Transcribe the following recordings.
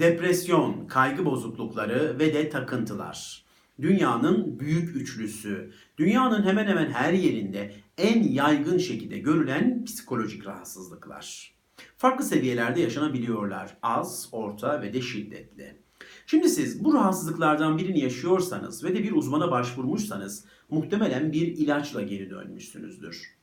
Depresyon, kaygı bozuklukları ve de takıntılar. Dünyanın büyük üçlüsü, dünyanın hemen hemen her yerinde en yaygın şekilde görülen psikolojik rahatsızlıklar. Farklı seviyelerde yaşanabiliyorlar. Az, orta ve de şiddetli. Şimdi siz bu rahatsızlıklardan birini yaşıyorsanız ve de bir uzmana başvurmuşsanız muhtemelen bir ilaçla geri dönmüşsünüzdür.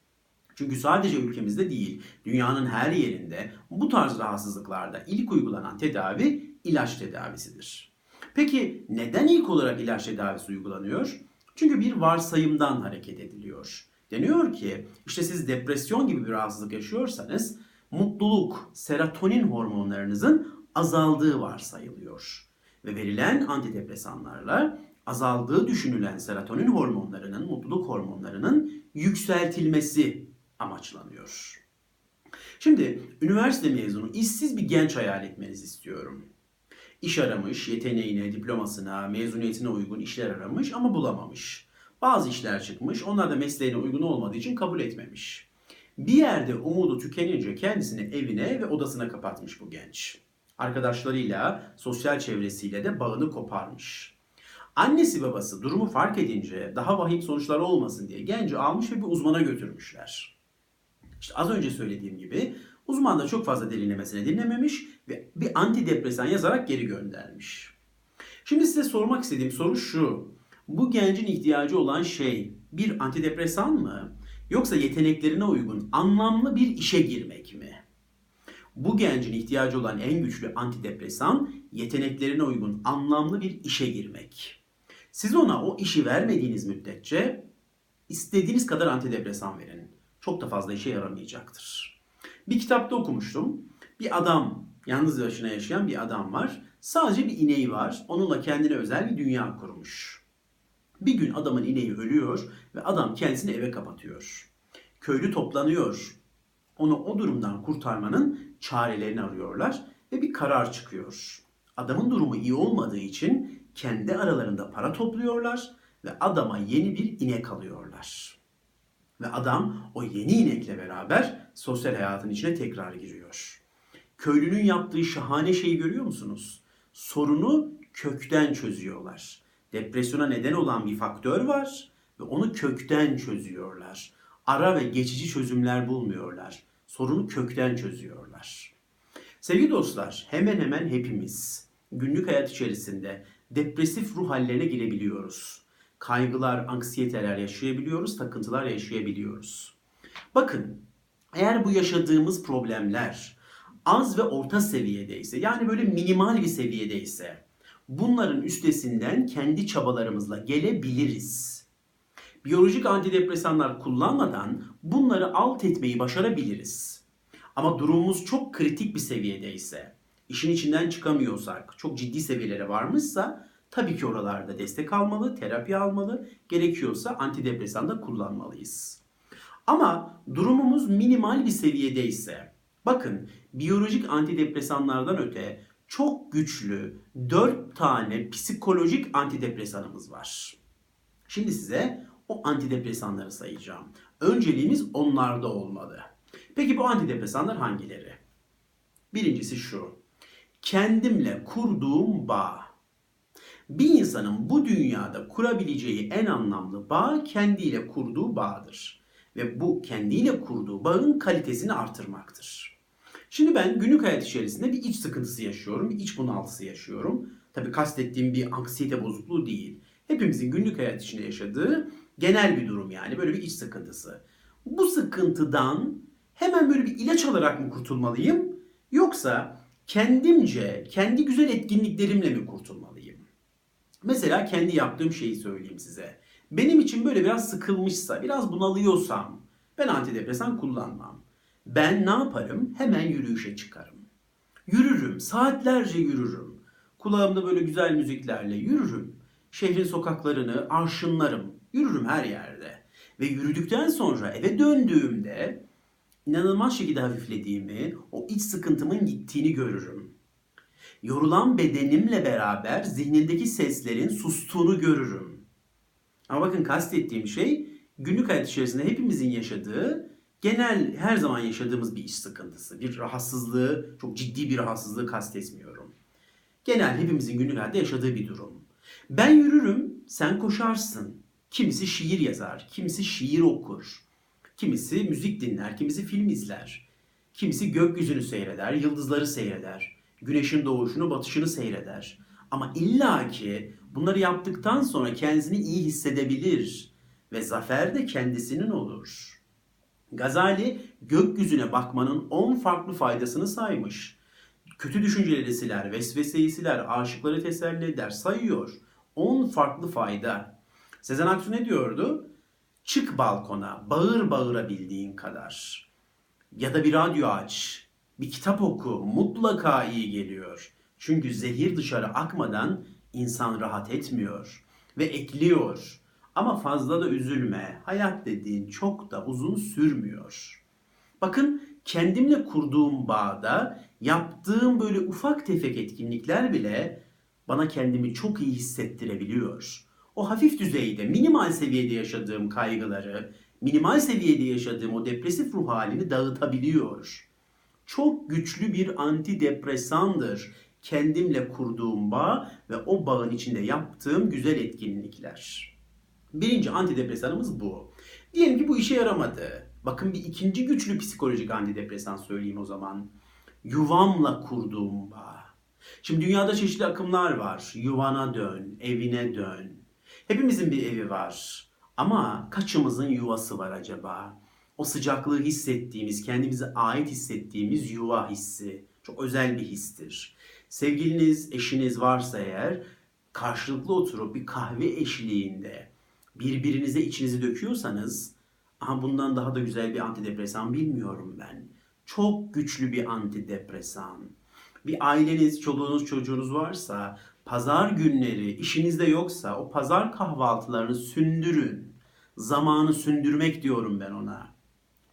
Çünkü sadece ülkemizde değil, dünyanın her yerinde bu tarz rahatsızlıklarda ilk uygulanan tedavi ilaç tedavisidir. Peki neden ilk olarak ilaç tedavisi uygulanıyor? Çünkü bir varsayımdan hareket ediliyor. Deniyor ki işte siz depresyon gibi bir rahatsızlık yaşıyorsanız mutluluk, serotonin hormonlarınızın azaldığı varsayılıyor. Ve verilen antidepresanlarla azaldığı düşünülen serotonin hormonlarının, mutluluk hormonlarının yükseltilmesi amaçlanıyor. Şimdi üniversite mezunu işsiz bir genç hayal etmenizi istiyorum. İş aramış, yeteneğine, diplomasına, mezuniyetine uygun işler aramış ama bulamamış. Bazı işler çıkmış, onlar da mesleğine uygun olmadığı için kabul etmemiş. Bir yerde umudu tükenince kendisini evine ve odasına kapatmış bu genç. Arkadaşlarıyla, sosyal çevresiyle de bağını koparmış. Annesi babası durumu fark edince daha vahim sonuçlar olmasın diye genci almış ve bir uzmana götürmüşler. İşte az önce söylediğim gibi uzman da çok fazla derinlemesine dinlememiş ve bir antidepresan yazarak geri göndermiş. Şimdi size sormak istediğim soru şu. Bu gencin ihtiyacı olan şey bir antidepresan mı yoksa yeteneklerine uygun anlamlı bir işe girmek mi? Bu gencin ihtiyacı olan en güçlü antidepresan yeteneklerine uygun anlamlı bir işe girmek. Siz ona o işi vermediğiniz müddetçe istediğiniz kadar antidepresan verin. Çok da fazla işe yaramayacaktır. Bir kitapta okumuştum. Bir adam, yalnız başına yaşayan bir adam var. Sadece bir ineği var. Onunla kendine özel bir dünya kurmuş. Bir gün adamın ineği ölüyor ve adam kendisini eve kapatıyor. Köylü toplanıyor. Onu o durumdan kurtarmanın çarelerini arıyorlar ve bir karar çıkıyor. Adamın durumu iyi olmadığı için kendi aralarında para topluyorlar ve adama yeni bir inek alıyorlar. Ve adam o yeni inekle beraber sosyal hayatın içine tekrar giriyor. Köylünün yaptığı şahane şeyi görüyor musunuz? Sorunu kökten çözüyorlar. Depresyona neden olan bir faktör var ve onu kökten çözüyorlar. Ara ve geçici çözümler bulmuyorlar. Sorunu kökten çözüyorlar. Sevgili dostlar, hemen hemen hepimiz günlük hayat içerisinde depresif ruh hallerine girebiliyoruz. Kaygılar, anksiyeteler yaşayabiliyoruz, takıntılar yaşayabiliyoruz. Bakın, eğer bu yaşadığımız problemler az ve orta seviyedeyse, yani böyle minimal bir seviyedeyse, bunların üstesinden kendi çabalarımızla gelebiliriz. Biyolojik antidepresanlar kullanmadan bunları alt etmeyi başarabiliriz. Ama durumumuz çok kritik bir seviyedeyse, işin içinden çıkamıyorsak, çok ciddi seviyelere varmışsa tabii ki oralarda destek almalı, terapi almalı, gerekiyorsa antidepresan da kullanmalıyız. Ama durumumuz minimal bir seviyedeyse, bakın biyolojik antidepresanlardan öte çok güçlü 4 tane psikolojik antidepresanımız var. Şimdi size o antidepresanları sayacağım. Önceliğimiz onlarda olmalı. Peki bu antidepresanlar hangileri? Birincisi şu. Kendimle kurduğum bağ. Bir insanın bu dünyada kurabileceği en anlamlı bağ kendiyle kurduğu bağdır. Ve bu kendiyle kurduğu bağın kalitesini artırmaktır. Şimdi ben günlük hayat içerisinde bir iç sıkıntısı yaşıyorum, bir iç bunaltısı yaşıyorum. Tabii kastettiğim bir anksiyete bozukluğu değil. Hepimizin günlük hayat içinde yaşadığı genel bir durum yani böyle bir iç sıkıntısı. Bu sıkıntıdan hemen böyle bir ilaç alarak mı kurtulmalıyım? Yoksa kendimce, kendi güzel etkinliklerimle mi kurtulmalıyım? Mesela kendi yaptığım şeyi söyleyeyim size. Benim için böyle biraz sıkılmışsa, biraz bunalıyorsam ben antidepresan kullanmam. Ben ne yaparım? Hemen yürüyüşe çıkarım. Yürürüm, saatlerce yürürüm. Kulağımda böyle güzel müziklerle yürürüm. Şehrin sokaklarını arşınlarım. Yürürüm her yerde. Ve yürüdükten sonra eve döndüğümde inanılmaz şekilde hafiflediğimi, o iç sıkıntımın gittiğini görürüm. Yorulan bedenimle beraber zihnindeki seslerin sustuğunu görürüm. Ama bakın kastettiğim şey günlük hayat içerisinde hepimizin yaşadığı, genel her zaman yaşadığımız bir iç sıkıntısı. Bir rahatsızlığı, çok ciddi bir rahatsızlığı kastetmiyorum. Genel hepimizin günlük hayatta yaşadığı bir durum. Ben yürürüm, sen koşarsın. Kimisi şiir yazar, kimisi şiir okur. Kimisi müzik dinler, kimisi film izler. Kimisi gökyüzünü seyreder, yıldızları seyreder. Güneşin doğuşunu, batışını seyreder. Ama illaki bunları yaptıktan sonra kendisini iyi hissedebilir ve zafer de kendisinin olur. Gazali gökyüzüne bakmanın 10 farklı faydasını saymış. Kötü düşünceleri siler, vesveseyi siler, aşıkları teselli eder, sayıyor. 10 farklı fayda. Sezen Aksu ne diyordu? Çık balkona, bağır bağırabildiğin kadar. Ya da bir radyo aç, bir kitap oku, mutlaka iyi geliyor. Çünkü zehir dışarı akmadan insan rahat etmiyor ve ekliyor. Ama fazla da üzülme. Hayat dediğin çok da uzun sürmüyor. Bakın kendimle kurduğum bağda yaptığım böyle ufak tefek etkinlikler bile bana kendimi çok iyi hissettirebiliyor. O hafif düzeyde, minimal seviyede yaşadığım kaygıları, minimal seviyede yaşadığım o depresif ruh halini dağıtabiliyor. Çok güçlü bir antidepresandır kendimle kurduğum bağ ve o bağın içinde yaptığım güzel etkinlikler. Birinci antidepresanımız bu. Diyelim ki bu işe yaramadı. Bakın bir ikinci güçlü psikolojik antidepresan söyleyeyim o zaman. Yuvamla kurduğum bağ. Şimdi dünyada çeşitli akımlar var. Yuvana dön, evine dön. Hepimizin bir evi var. Ama kaçımızın yuvası var acaba? O sıcaklığı hissettiğimiz, kendimize ait hissettiğimiz yuva hissi. Çok özel bir histir. Sevgiliniz, eşiniz varsa eğer karşılıklı oturup bir kahve eşliğinde birbirinize içinizi döküyorsanız aha bundan daha da güzel bir antidepresan bilmiyorum ben. Çok güçlü bir antidepresan. Bir aileniz, çoluğunuz, çocuğunuz varsa pazar günleri işinizde yoksa o pazar kahvaltılarını sündürün. Zamanı sündürmek diyorum ben ona.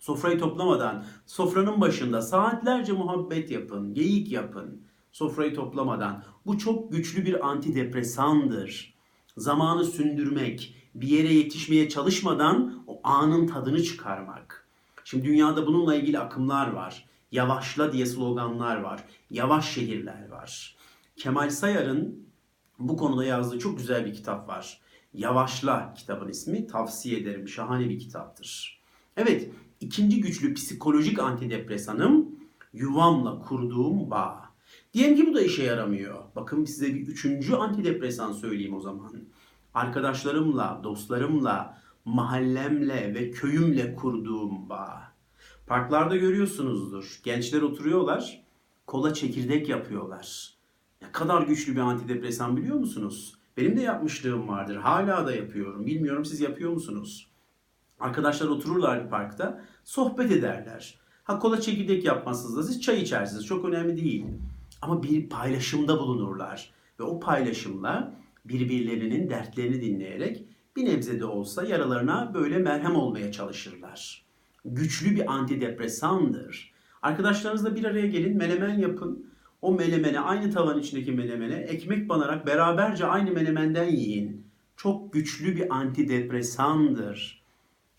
Sofrayı toplamadan sofranın başında saatlerce muhabbet yapın, geyik yapın. Sofrayı toplamadan. Bu çok güçlü bir antidepresandır. Zamanı sündürmek, bir yere yetişmeye çalışmadan o anın tadını çıkarmak. Şimdi dünyada bununla ilgili akımlar var. Yavaşla diye sloganlar var. Yavaş şehirler var. Kemal Sayar'ın bu konuda yazdığı çok güzel bir kitap var. Yavaşla kitabın ismi. Tavsiye ederim. Şahane bir kitaptır. Evet, ikinci güçlü psikolojik antidepresanım yuvamla kurduğum bağ. Diyelim ki bu da işe yaramıyor. Bakın size bir üçüncü antidepresan söyleyeyim o zaman. Arkadaşlarımla, dostlarımla, mahallemle ve köyümle kurduğum bağ. Parklarda görüyorsunuzdur. Gençler oturuyorlar, kola çekirdek yapıyorlar. Ne kadar güçlü bir antidepresan biliyor musunuz? Benim de yapmışlığım vardır. Hala da yapıyorum. Bilmiyorum siz yapıyor musunuz? Arkadaşlar otururlar bir parkta, sohbet ederler. Ha kola çekirdek yapmazsınız da siz çay içersiniz. Çok önemli değil. Ama bir paylaşımda bulunurlar. Ve o paylaşımla birbirlerinin dertlerini dinleyerek bir nebze de olsa yaralarına böyle merhem olmaya çalışırlar. Güçlü bir antidepresandır. Arkadaşlarınızla bir araya gelin, menemen yapın. O menemene, aynı tavan içindeki menemene ekmek banarak beraberce aynı menemenden yiyin. Çok güçlü bir antidepresandır.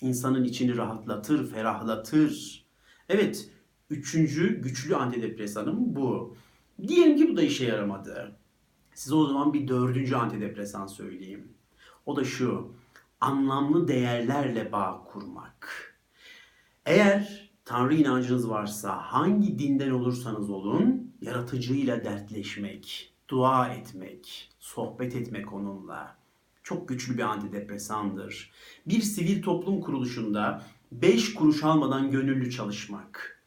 İnsanın içini rahatlatır, ferahlatır. Evet, üçüncü güçlü antidepresanım bu. Diyelim ki bu da işe yaramadı. Size o zaman bir dördüncü antidepresan söyleyeyim. O da şu. Anlamlı değerlerle bağ kurmak. Eğer Tanrı inancınız varsa hangi dinden olursanız olun yaratıcıyla dertleşmek, dua etmek, sohbet etmek onunla çok güçlü bir antidepresandır. Bir sivil toplum kuruluşunda 5 kuruş almadan gönüllü çalışmak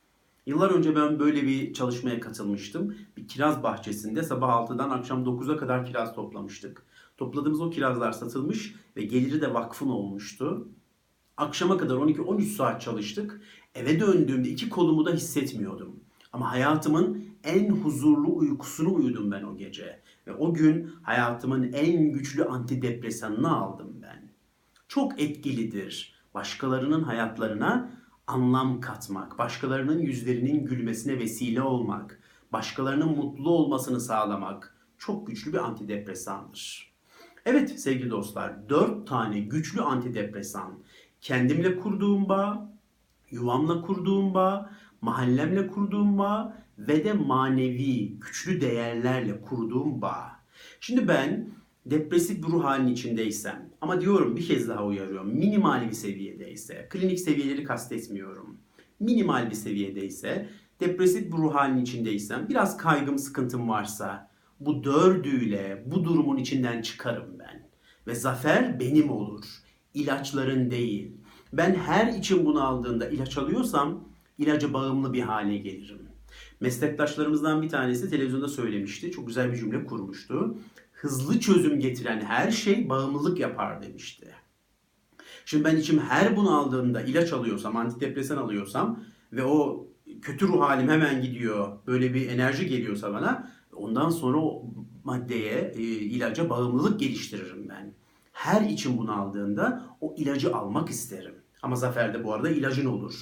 Yıllar önce ben böyle bir çalışmaya katılmıştım. Bir kiraz bahçesinde sabah 6'dan akşam 9'a kadar kiraz toplamıştık. Topladığımız o kirazlar satılmış ve geliri de vakfın olmuştu. Akşama kadar 12-13 saat çalıştık. Eve döndüğümde iki kolumu da hissetmiyordum. Ama hayatımın en huzurlu uykusunu uyudum ben o gece. Ve o gün hayatımın en güçlü antidepresanını aldım ben. Çok etkilidir. Başkalarının hayatlarına anlam katmak, başkalarının yüzlerinin gülmesine vesile olmak, başkalarının mutlu olmasını sağlamak çok güçlü bir antidepresandır. Evet sevgili dostlar, dört tane güçlü antidepresan. Kendimle kurduğum bağ, yuvamla kurduğum bağ, mahallemle kurduğum bağ ve de manevi güçlü değerlerle kurduğum bağ. Şimdi ben depresif bir ruh halinin içindeysem ama diyorum bir kez daha uyarıyorum minimal bir seviyedeyse klinik seviyeleri kastetmiyorum minimal bir seviyedeyse depresif bir ruh halinin içindeysem biraz kaygım sıkıntım varsa bu dördüyle bu durumun içinden çıkarım ben. Ve zafer benim olur ilaçların değil. Ben her için bunu aldığında ilaç alıyorsam ilaca bağımlı bir hale gelirim meslektaşlarımızdan bir tanesi televizyonda söylemişti çok güzel bir cümle kurmuştu hızlı çözüm getiren her şey bağımlılık yapar demişti. Şimdi ben içim her bunu aldığımda ilaç alıyorsam, antidepresan alıyorsam ve o kötü ruh halim hemen gidiyor, böyle bir enerji geliyorsa bana, ondan sonra o maddeye, e, ilaca bağımlılık geliştiririm ben. Her için bunu aldığında o ilacı almak isterim. Ama zaferde bu arada ilacın olur.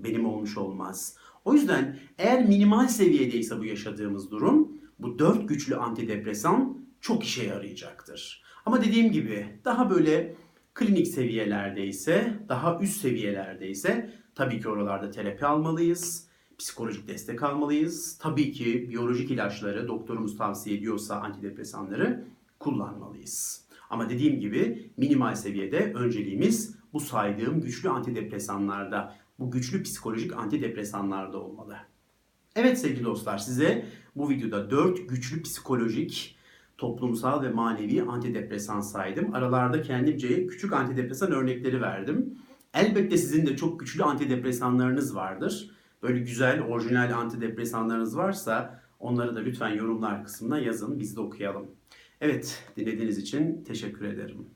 Benim olmuş olmaz. O yüzden eğer minimal seviyedeyse bu yaşadığımız durum, bu dört güçlü antidepresan çok işe yarayacaktır. Ama dediğim gibi daha böyle klinik seviyelerdeyse, daha üst seviyelerdeyse tabii ki oralarda terapi almalıyız. Psikolojik destek almalıyız. Tabii ki biyolojik ilaçları doktorumuz tavsiye ediyorsa antidepresanları kullanmalıyız. Ama dediğim gibi minimal seviyede önceliğimiz bu saydığım güçlü antidepresanlarda, bu güçlü psikolojik antidepresanlarda olmalı. Evet sevgili dostlar size bu videoda 4 güçlü psikolojik toplumsal ve manevi antidepresan saydım. Aralarda kendimce küçük antidepresan örnekleri verdim. Elbette sizin de çok güçlü antidepresanlarınız vardır. Böyle güzel, orijinal antidepresanlarınız varsa onları da lütfen yorumlar kısmına yazın, biz de okuyalım. Evet, dinlediğiniz için teşekkür ederim.